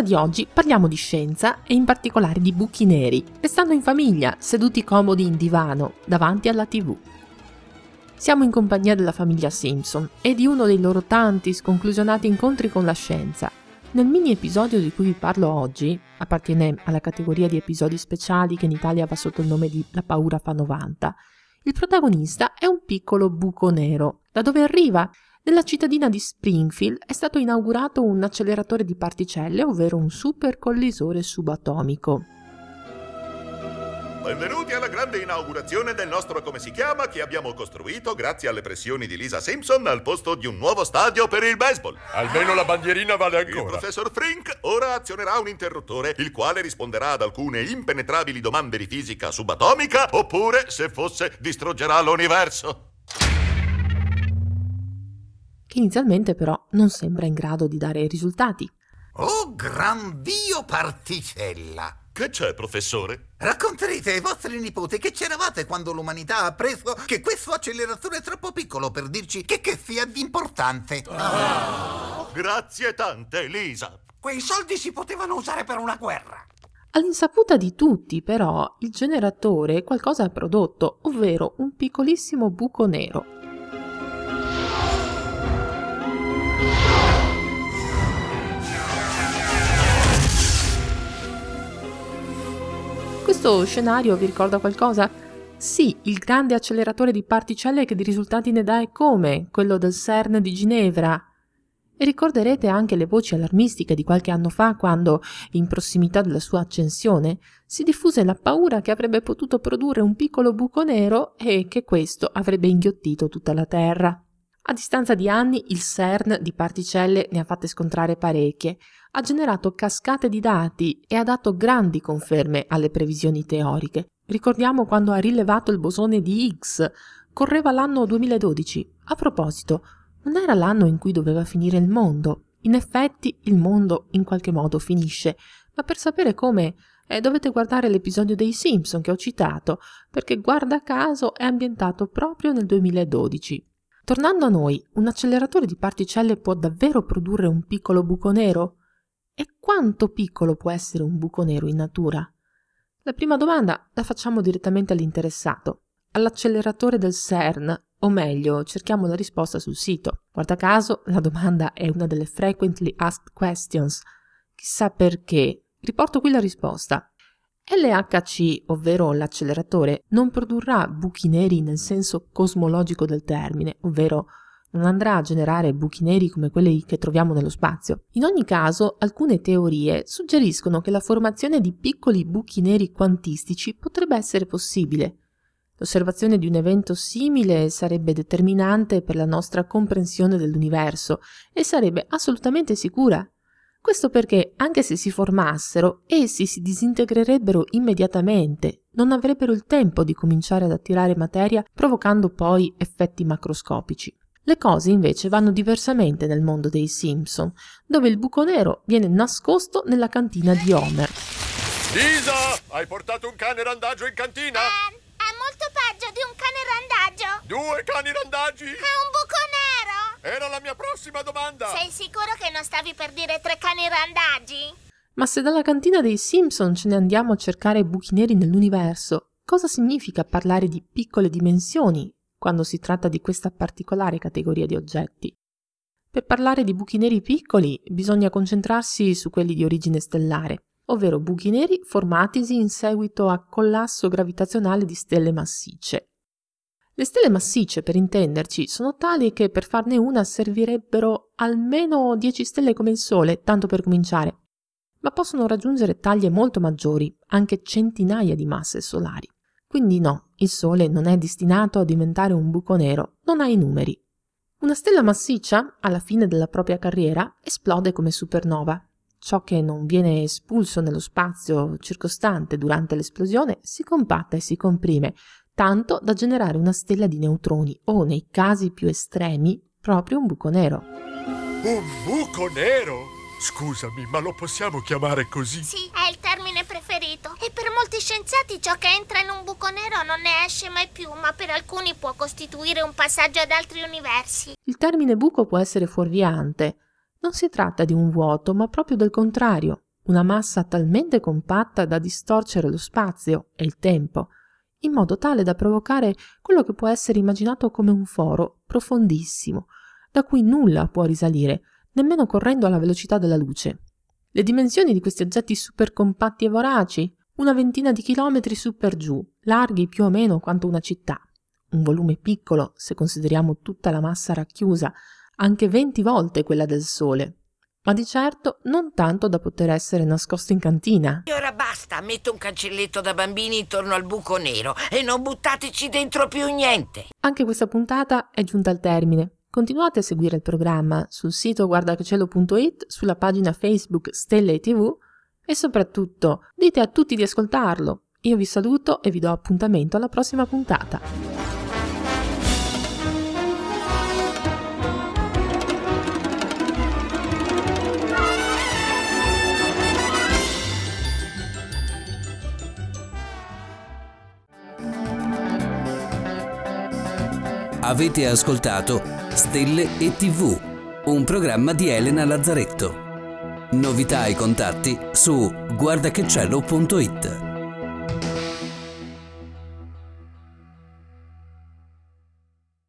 Puntata di oggi parliamo di scienza e in particolare di buchi neri, restando in famiglia, seduti comodi in divano, davanti alla tv. Siamo in compagnia della famiglia Simpson e di uno dei loro tanti sconclusionati incontri con la scienza. Nel mini episodio di cui vi parlo oggi, appartiene alla categoria di episodi speciali che in Italia va sotto il nome di La paura fa 90, il protagonista è un piccolo buco nero. Da dove arriva? Nella cittadina di Springfield è stato inaugurato un acceleratore di particelle, ovvero un supercollisore subatomico. Benvenuti alla grande inaugurazione del nostro come si chiama che abbiamo costruito grazie alle pressioni di Lisa Simpson al posto di un nuovo stadio per il baseball. Almeno la bandierina vale Il ancora. professor Frink ora azionerà un interruttore il quale risponderà ad alcune impenetrabili domande di fisica subatomica oppure, se fosse, distruggerà l'universo. Che inizialmente però non sembra in grado di dare risultati. Oh, gran Dio particella! Che c'è, professore? Racconterete ai vostri nipoti che c'eravate quando l'umanità ha appreso che questo acceleratore è troppo piccolo per dirci che che sia di importante. Grazie tante, Lisa. Quei soldi si potevano usare per una guerra. All'insaputa di tutti, però, il generatore qualcosa ha prodotto, ovvero un piccolissimo buco nero. Questo scenario vi ricorda qualcosa? Sì, il grande acceleratore di particelle che di risultati ne dà e come, quello del CERN di Ginevra. E ricorderete anche le voci allarmistiche di qualche anno fa quando, in prossimità della sua accensione, si diffuse la paura che avrebbe potuto produrre un piccolo buco nero e che questo avrebbe inghiottito tutta la Terra. A distanza di anni il CERN di particelle ne ha fatte scontrare parecchie, ha generato cascate di dati e ha dato grandi conferme alle previsioni teoriche. Ricordiamo quando ha rilevato il bosone di Higgs. Correva l'anno 2012. A proposito, non era l'anno in cui doveva finire il mondo. In effetti il mondo in qualche modo finisce, ma per sapere come eh, dovete guardare l'episodio dei Simpson che ho citato, perché guarda caso è ambientato proprio nel 2012. Tornando a noi, un acceleratore di particelle può davvero produrre un piccolo buco nero? E quanto piccolo può essere un buco nero in natura? La prima domanda la facciamo direttamente all'interessato, all'acceleratore del CERN, o meglio, cerchiamo la risposta sul sito. Guarda caso, la domanda è una delle frequently asked questions. Chissà perché. Riporto qui la risposta. LHC, ovvero l'acceleratore, non produrrà buchi neri nel senso cosmologico del termine, ovvero non andrà a generare buchi neri come quelli che troviamo nello spazio. In ogni caso, alcune teorie suggeriscono che la formazione di piccoli buchi neri quantistici potrebbe essere possibile. L'osservazione di un evento simile sarebbe determinante per la nostra comprensione dell'universo e sarebbe assolutamente sicura. Questo perché, anche se si formassero, essi si disintegrerebbero immediatamente, non avrebbero il tempo di cominciare ad attirare materia, provocando poi effetti macroscopici. Le cose invece vanno diversamente nel mondo dei Simpson, dove il buco nero viene nascosto nella cantina di Homer. Lisa, hai portato un cane randagio in cantina? Ehm, è molto peggio di un cane randagio. Due cani randaggi? È un buco nero. Prossima domanda. Sei sicuro che non stavi per dire tre cani randaggi? Ma se dalla cantina dei Simpson ce ne andiamo a cercare buchi neri nell'universo, cosa significa parlare di piccole dimensioni quando si tratta di questa particolare categoria di oggetti? Per parlare di buchi neri piccoli bisogna concentrarsi su quelli di origine stellare, ovvero buchi neri formatisi in seguito a collasso gravitazionale di stelle massicce. Le stelle massicce, per intenderci, sono tali che per farne una servirebbero almeno 10 stelle come il Sole, tanto per cominciare, ma possono raggiungere taglie molto maggiori, anche centinaia di masse solari. Quindi no, il Sole non è destinato a diventare un buco nero, non ha i numeri. Una stella massiccia, alla fine della propria carriera, esplode come supernova. Ciò che non viene espulso nello spazio circostante durante l'esplosione si compatta e si comprime, tanto da generare una stella di neutroni o, nei casi più estremi, proprio un buco nero. Un buco nero? Scusami, ma lo possiamo chiamare così? Sì, è il termine preferito. E per molti scienziati ciò che entra in un buco nero non ne esce mai più, ma per alcuni può costituire un passaggio ad altri universi. Il termine buco può essere fuorviante. Non si tratta di un vuoto, ma proprio del contrario, una massa talmente compatta da distorcere lo spazio e il tempo, in modo tale da provocare quello che può essere immaginato come un foro profondissimo, da cui nulla può risalire, nemmeno correndo alla velocità della luce. Le dimensioni di questi oggetti super compatti e voraci? Una ventina di chilometri su per giù, larghi più o meno quanto una città. Un volume piccolo, se consideriamo tutta la massa racchiusa, anche 20 volte quella del Sole, ma di certo non tanto da poter essere nascosto in cantina. E ora basta, metto un cancelletto da bambini intorno al buco nero e non buttateci dentro più niente. Anche questa puntata è giunta al termine. Continuate a seguire il programma sul sito guardacacielo.it, sulla pagina Facebook Stelle TV e soprattutto dite a tutti di ascoltarlo. Io vi saluto e vi do appuntamento alla prossima puntata. Avete ascoltato Stelle e TV, un programma di Elena Lazzaretto. Novità e contatti su guardachecielo.it.